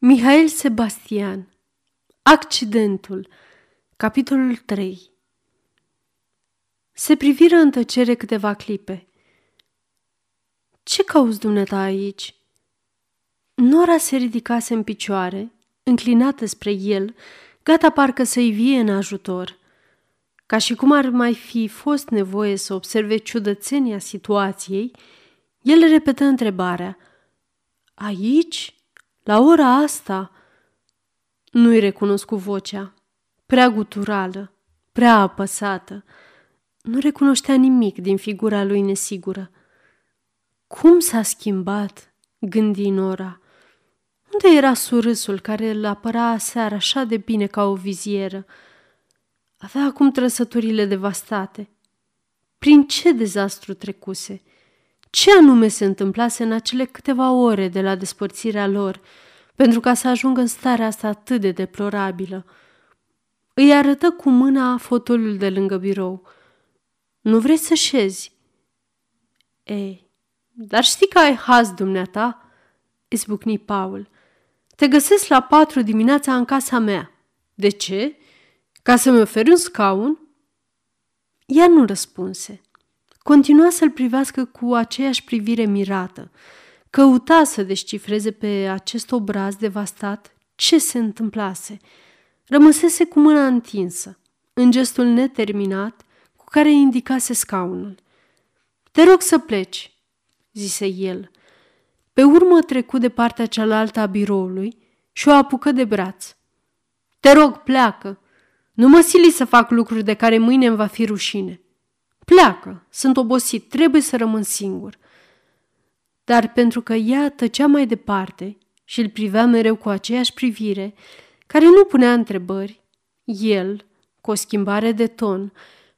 Mihail Sebastian Accidentul Capitolul 3 Se priviră în tăcere câteva clipe. Ce cauți dumneata aici?" Nora se ridicase în picioare, înclinată spre el, gata parcă să-i vie în ajutor. Ca și cum ar mai fi fost nevoie să observe ciudățenia situației, el repetă întrebarea. Aici?" La ora asta nu-i recunosc cu vocea, prea guturală, prea apăsată. Nu recunoștea nimic din figura lui nesigură. Cum s-a schimbat, gândi Nora. Unde era surâsul care îl apăra seara așa de bine ca o vizieră? Avea acum trăsăturile devastate. Prin ce dezastru trecuse? Ce anume se întâmplase în acele câteva ore de la despărțirea lor, pentru ca să ajungă în starea asta atât de deplorabilă? Îi arătă cu mâna fotolul de lângă birou. Nu vrei să șezi? Ei, dar știi că ai haz, dumneata? Izbucni Paul. Te găsesc la patru dimineața în casa mea. De ce? Ca să-mi oferi un scaun? Ea nu răspunse. Continua să-l privească cu aceeași privire mirată. Căuta să descifreze pe acest obraz devastat ce se întâmplase. Rămăsese cu mâna întinsă, în gestul neterminat cu care indicase scaunul. Te rog să pleci, zise el. Pe urmă trecu de partea cealaltă a biroului și o apucă de braț. Te rog, pleacă! Nu mă sili să fac lucruri de care mâine îmi va fi rușine. Pleacă, sunt obosit, trebuie să rămân singur. Dar pentru că ea tăcea mai departe și îl privea mereu cu aceeași privire, care nu punea întrebări, el, cu o schimbare de ton,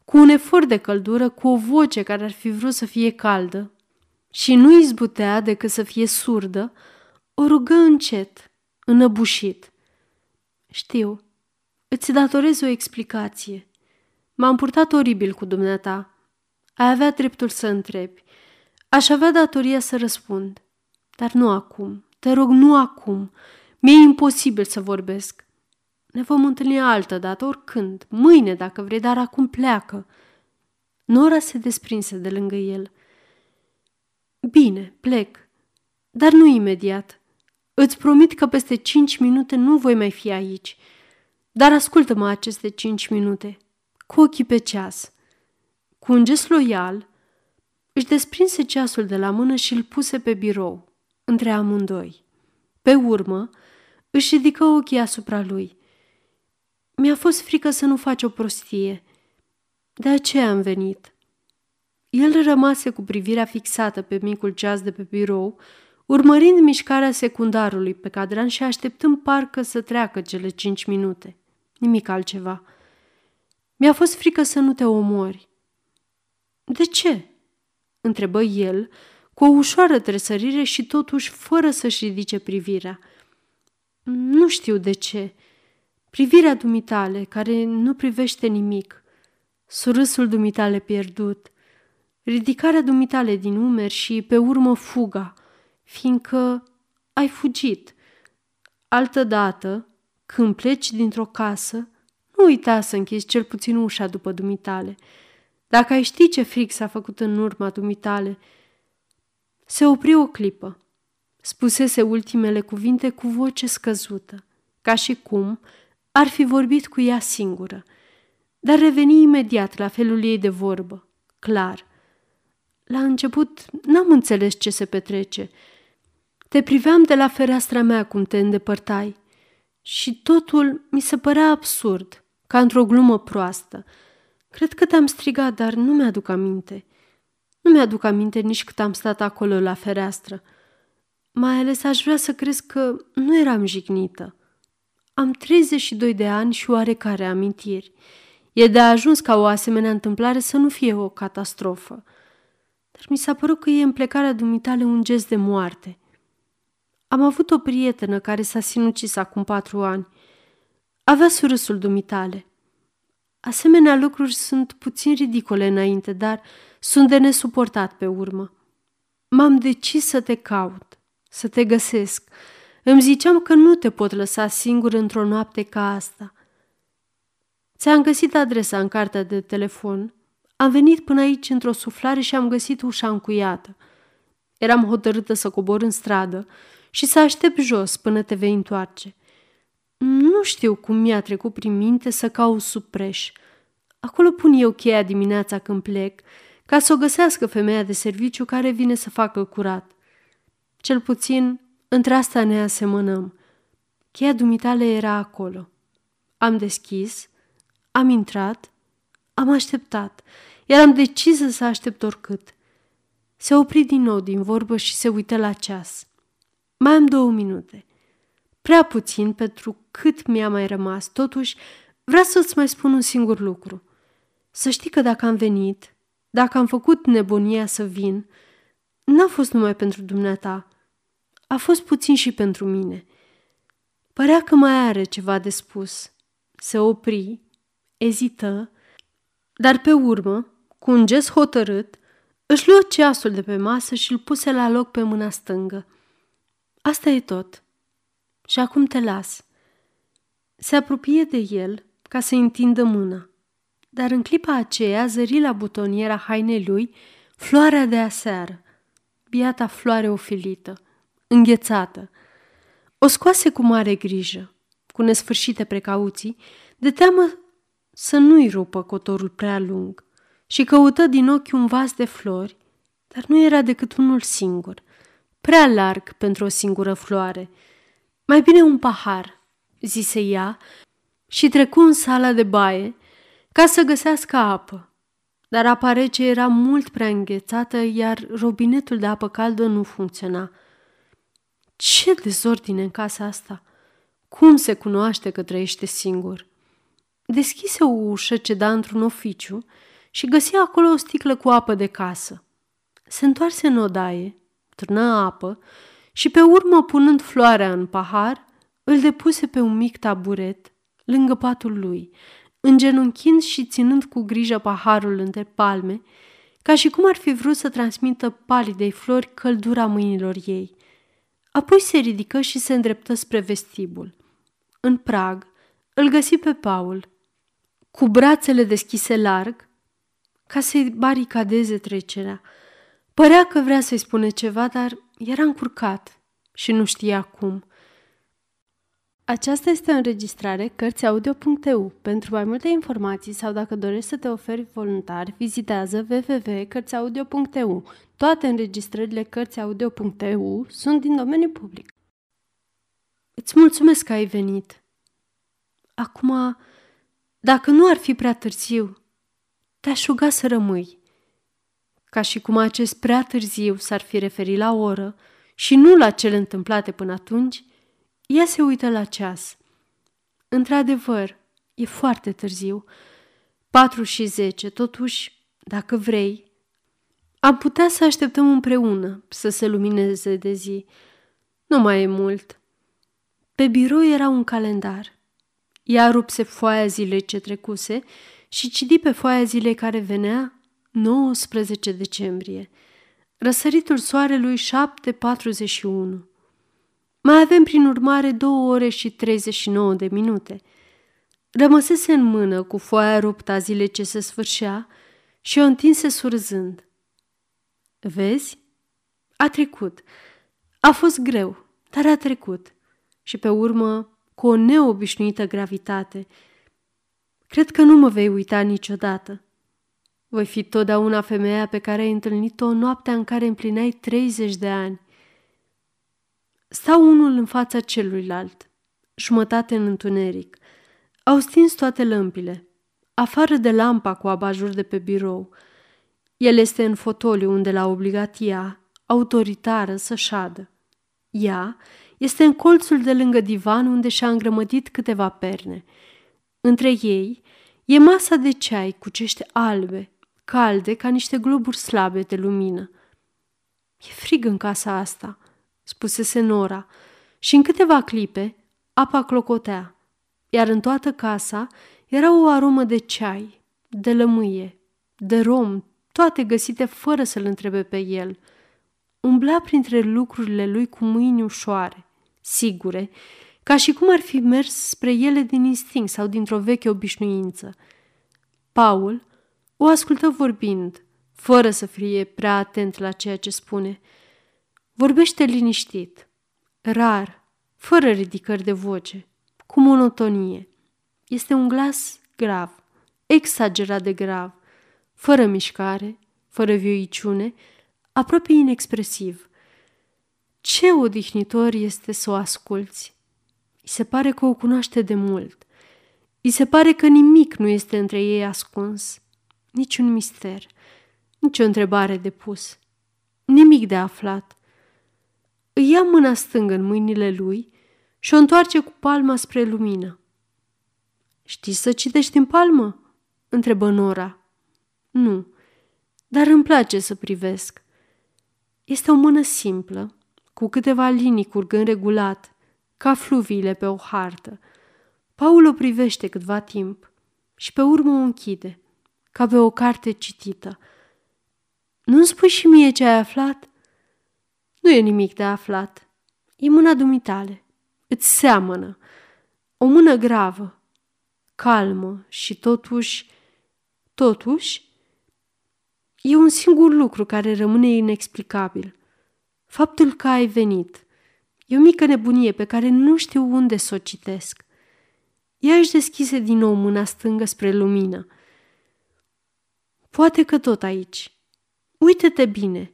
cu un efort de căldură, cu o voce care ar fi vrut să fie caldă și nu izbutea decât să fie surdă, o rugă încet, înăbușit. Știu, îți datorez o explicație. M-am purtat oribil cu dumneata. Ai avea dreptul să întrebi. Aș avea datoria să răspund. Dar nu acum. Te rog, nu acum. Mi-e imposibil să vorbesc. Ne vom întâlni altă dată, oricând, mâine, dacă vrei, dar acum pleacă. Nora se desprinse de lângă el. Bine, plec, dar nu imediat. Îți promit că peste cinci minute nu voi mai fi aici. Dar ascultă-mă aceste cinci minute, cu ochii pe ceas. Cu un gest loial, își desprinse ceasul de la mână și îl puse pe birou, între amândoi. Pe urmă, își ridică ochii asupra lui. Mi-a fost frică să nu faci o prostie. De aceea am venit. El rămase cu privirea fixată pe micul ceas de pe birou, urmărind mișcarea secundarului pe cadran și așteptând parcă să treacă cele cinci minute. Nimic altceva. Mi-a fost frică să nu te omori. De ce? întrebă el, cu o ușoară tresărire și totuși fără să-și ridice privirea. Nu știu de ce. Privirea dumitale, care nu privește nimic. Surâsul dumitale pierdut. Ridicarea dumitale din umeri și pe urmă fuga, fiindcă ai fugit. Altădată, când pleci dintr-o casă, nu uita să închizi cel puțin ușa după dumitale – dacă ai ști ce fric s-a făcut în urma dumitale. Se opri o clipă. Spusese ultimele cuvinte cu voce scăzută, ca și cum ar fi vorbit cu ea singură, dar reveni imediat la felul ei de vorbă, clar. La început n-am înțeles ce se petrece. Te priveam de la fereastra mea cum te îndepărtai și totul mi se părea absurd, ca într-o glumă proastă – Cred că te-am strigat, dar nu mi-aduc aminte. Nu mi-aduc aminte nici cât am stat acolo la fereastră. Mai ales aș vrea să crezi că nu eram jignită. Am 32 de ani și oarecare amintiri. E de ajuns ca o asemenea întâmplare să nu fie o catastrofă. Dar mi s-a părut că e în plecarea dumitale un gest de moarte. Am avut o prietenă care s-a sinucis acum patru ani. Avea surâsul dumitale. Asemenea lucruri sunt puțin ridicole înainte, dar sunt de nesuportat pe urmă. M-am decis să te caut, să te găsesc. Îmi ziceam că nu te pot lăsa singur într-o noapte ca asta. Ți-am găsit adresa în cartea de telefon. Am venit până aici într-o suflare și am găsit ușa încuiată. Eram hotărâtă să cobor în stradă și să aștept jos până te vei întoarce. Nu știu cum mi-a trecut prin minte să caut sub preș. Acolo pun eu cheia dimineața când plec, ca să o găsească femeia de serviciu care vine să facă curat. Cel puțin, între asta ne asemănăm. Cheia dumitale era acolo. Am deschis, am intrat, am așteptat. Eram decisă să aștept oricât. Se opri din nou din vorbă și se uită la ceas. Mai am două minute. Prea puțin pentru cât mi-a mai rămas. Totuși, vreau să-ți mai spun un singur lucru. Să știi că dacă am venit, dacă am făcut nebunia să vin, n-a fost numai pentru dumneata, a fost puțin și pentru mine. Părea că mai are ceva de spus. Se opri, ezită, dar pe urmă, cu un gest hotărât, își luă ceasul de pe masă și îl puse la loc pe mâna stângă. Asta e tot. Și acum te las. Se apropie de el ca să întindă mâna, dar în clipa aceea zări la butoniera hainei lui floarea de aseară, biata floare ofilită, înghețată. O scoase cu mare grijă, cu nesfârșite precauții, de teamă să nu-i rupă cotorul prea lung și căută din ochi un vas de flori, dar nu era decât unul singur, prea larg pentru o singură floare. Mai bine un pahar, zise ea, și trecu în sala de baie ca să găsească apă. Dar apa rece era mult prea înghețată, iar robinetul de apă caldă nu funcționa. Ce dezordine în casa asta! Cum se cunoaște că trăiește singur? Deschise o ușă ce da într-un oficiu și găsi acolo o sticlă cu apă de casă. Se întoarse în odaie, turnă apă și pe urmă, punând floarea în pahar, îl depuse pe un mic taburet lângă patul lui, îngenunchind și ținând cu grijă paharul între palme, ca și cum ar fi vrut să transmită palidei flori căldura mâinilor ei. Apoi se ridică și se îndreptă spre vestibul. În prag îl găsi pe Paul, cu brațele deschise larg, ca să-i baricadeze trecerea. Părea că vrea să-i spune ceva, dar era încurcat și nu știa cum. Aceasta este o înregistrare Cărțiaudio.eu. Pentru mai multe informații sau dacă dorești să te oferi voluntar, vizitează www.cărțiaudio.eu. Toate înregistrările Cărțiaudio.eu sunt din domeniu public. Îți mulțumesc că ai venit. Acum, dacă nu ar fi prea târziu, te-aș ruga să rămâi. Ca și cum acest prea târziu s-ar fi referit la oră și nu la cele întâmplate până atunci, ea se uită la ceas. Într-adevăr, e foarte târziu. Patru și zece, totuși, dacă vrei, am putea să așteptăm împreună să se lumineze de zi. Nu mai e mult. Pe birou era un calendar. Ea rupse foaia zilei ce trecuse și citi pe foaia zilei care venea 19 decembrie. Răsăritul soarelui 7.41. Mai avem, prin urmare, două ore și 39 de minute. Rămăsese în mână cu foaia ruptă a zilei ce se sfârșea și o întinse surzând. Vezi? A trecut. A fost greu, dar a trecut. Și pe urmă, cu o neobișnuită gravitate. Cred că nu mă vei uita niciodată. Voi fi totdeauna femeia pe care ai întâlnit-o noaptea în care împlineai 30 de ani. Stau unul în fața celuilalt, jumătate în întuneric. Au stins toate lămpile, afară de lampa cu abajur de pe birou. El este în fotoliu unde l-a obligat ea, autoritară, să șadă. Ea este în colțul de lângă divan unde și-a îngrămădit câteva perne. Între ei e masa de ceai cu cește albe, calde ca niște globuri slabe de lumină. E frig în casa asta – spusese Nora, și în câteva clipe apa clocotea, iar în toată casa era o aromă de ceai, de lămâie, de rom, toate găsite fără să-l întrebe pe el. Umbla printre lucrurile lui cu mâini ușoare, sigure, ca și cum ar fi mers spre ele din instinct sau dintr-o veche obișnuință. Paul o ascultă vorbind, fără să fie prea atent la ceea ce spune. Vorbește liniștit, rar, fără ridicări de voce, cu monotonie. Este un glas grav, exagerat de grav, fără mișcare, fără vioiciune, aproape inexpresiv. Ce odihnitor este să o asculți! I se pare că o cunoaște de mult. I se pare că nimic nu este între ei ascuns, niciun mister, nicio întrebare de pus, nimic de aflat. Îi ia mâna stângă în mâinile lui și o întoarce cu palma spre lumină. Știi să citești în palmă?" întrebă Nora. Nu, dar îmi place să privesc. Este o mână simplă, cu câteva linii curgând regulat, ca fluviile pe o hartă. Paul o privește câtva timp și pe urmă o închide, ca pe o carte citită. Nu-mi spui și mie ce ai aflat? Nu e nimic de aflat. E mâna dumitale. Îți seamănă. O mână gravă, calmă și totuși... Totuși, e un singur lucru care rămâne inexplicabil. Faptul că ai venit. E o mică nebunie pe care nu știu unde să o citesc. Ea își deschise din nou mâna stângă spre lumină. Poate că tot aici. Uite-te bine.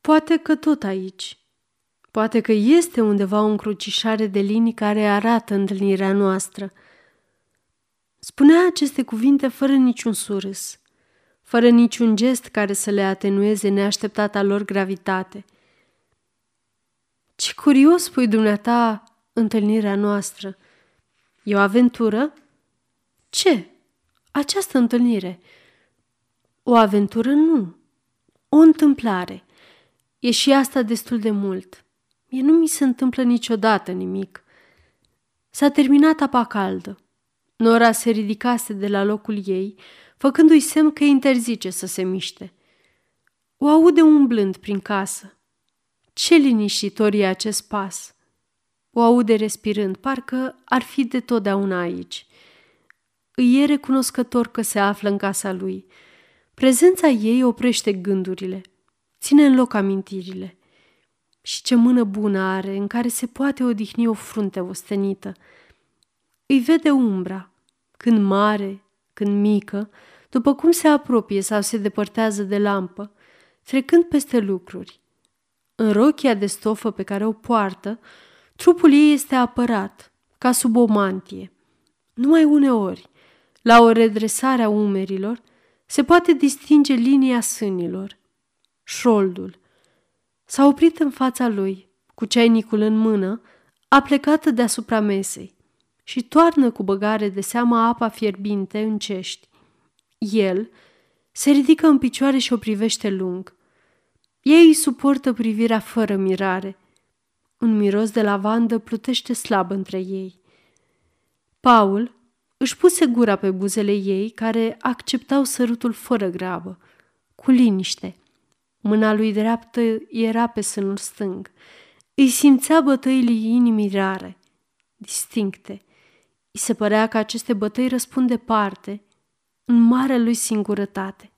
Poate că tot aici. Poate că este undeva o încrucișare de linii care arată întâlnirea noastră. Spunea aceste cuvinte fără niciun surâs, fără niciun gest care să le atenueze neașteptata lor gravitate. Ce curios spui dumneata întâlnirea noastră. E o aventură? Ce? Această întâlnire. O aventură nu. O întâmplare. E și asta destul de mult. Mie nu mi se întâmplă niciodată nimic. S-a terminat apa caldă. Nora se ridicase de la locul ei, făcându-i semn că interzice să se miște. O aude umblând prin casă. Ce liniștitor e acest pas! O aude respirând, parcă ar fi de totdeauna aici. Îi e recunoscător că se află în casa lui. Prezența ei oprește gândurile, ține în loc amintirile. Și ce mână bună are în care se poate odihni o frunte ostenită. Îi vede umbra, când mare, când mică, după cum se apropie sau se depărtează de lampă, trecând peste lucruri. În rochia de stofă pe care o poartă, trupul ei este apărat, ca sub o mantie. Numai uneori, la o redresare a umerilor, se poate distinge linia sânilor, șoldul. S-a oprit în fața lui, cu ceainicul în mână, a plecat deasupra mesei și toarnă cu băgare de seamă apa fierbinte în cești. El se ridică în picioare și o privește lung. Ei îi suportă privirea fără mirare. Un miros de lavandă plutește slab între ei. Paul își puse gura pe buzele ei, care acceptau sărutul fără grabă, cu liniște. Mâna lui dreaptă era pe sânul stâng. Îi simțea bătăile inimii rare, distincte. Îi se părea că aceste bătăi răspund departe, în marea lui singurătate.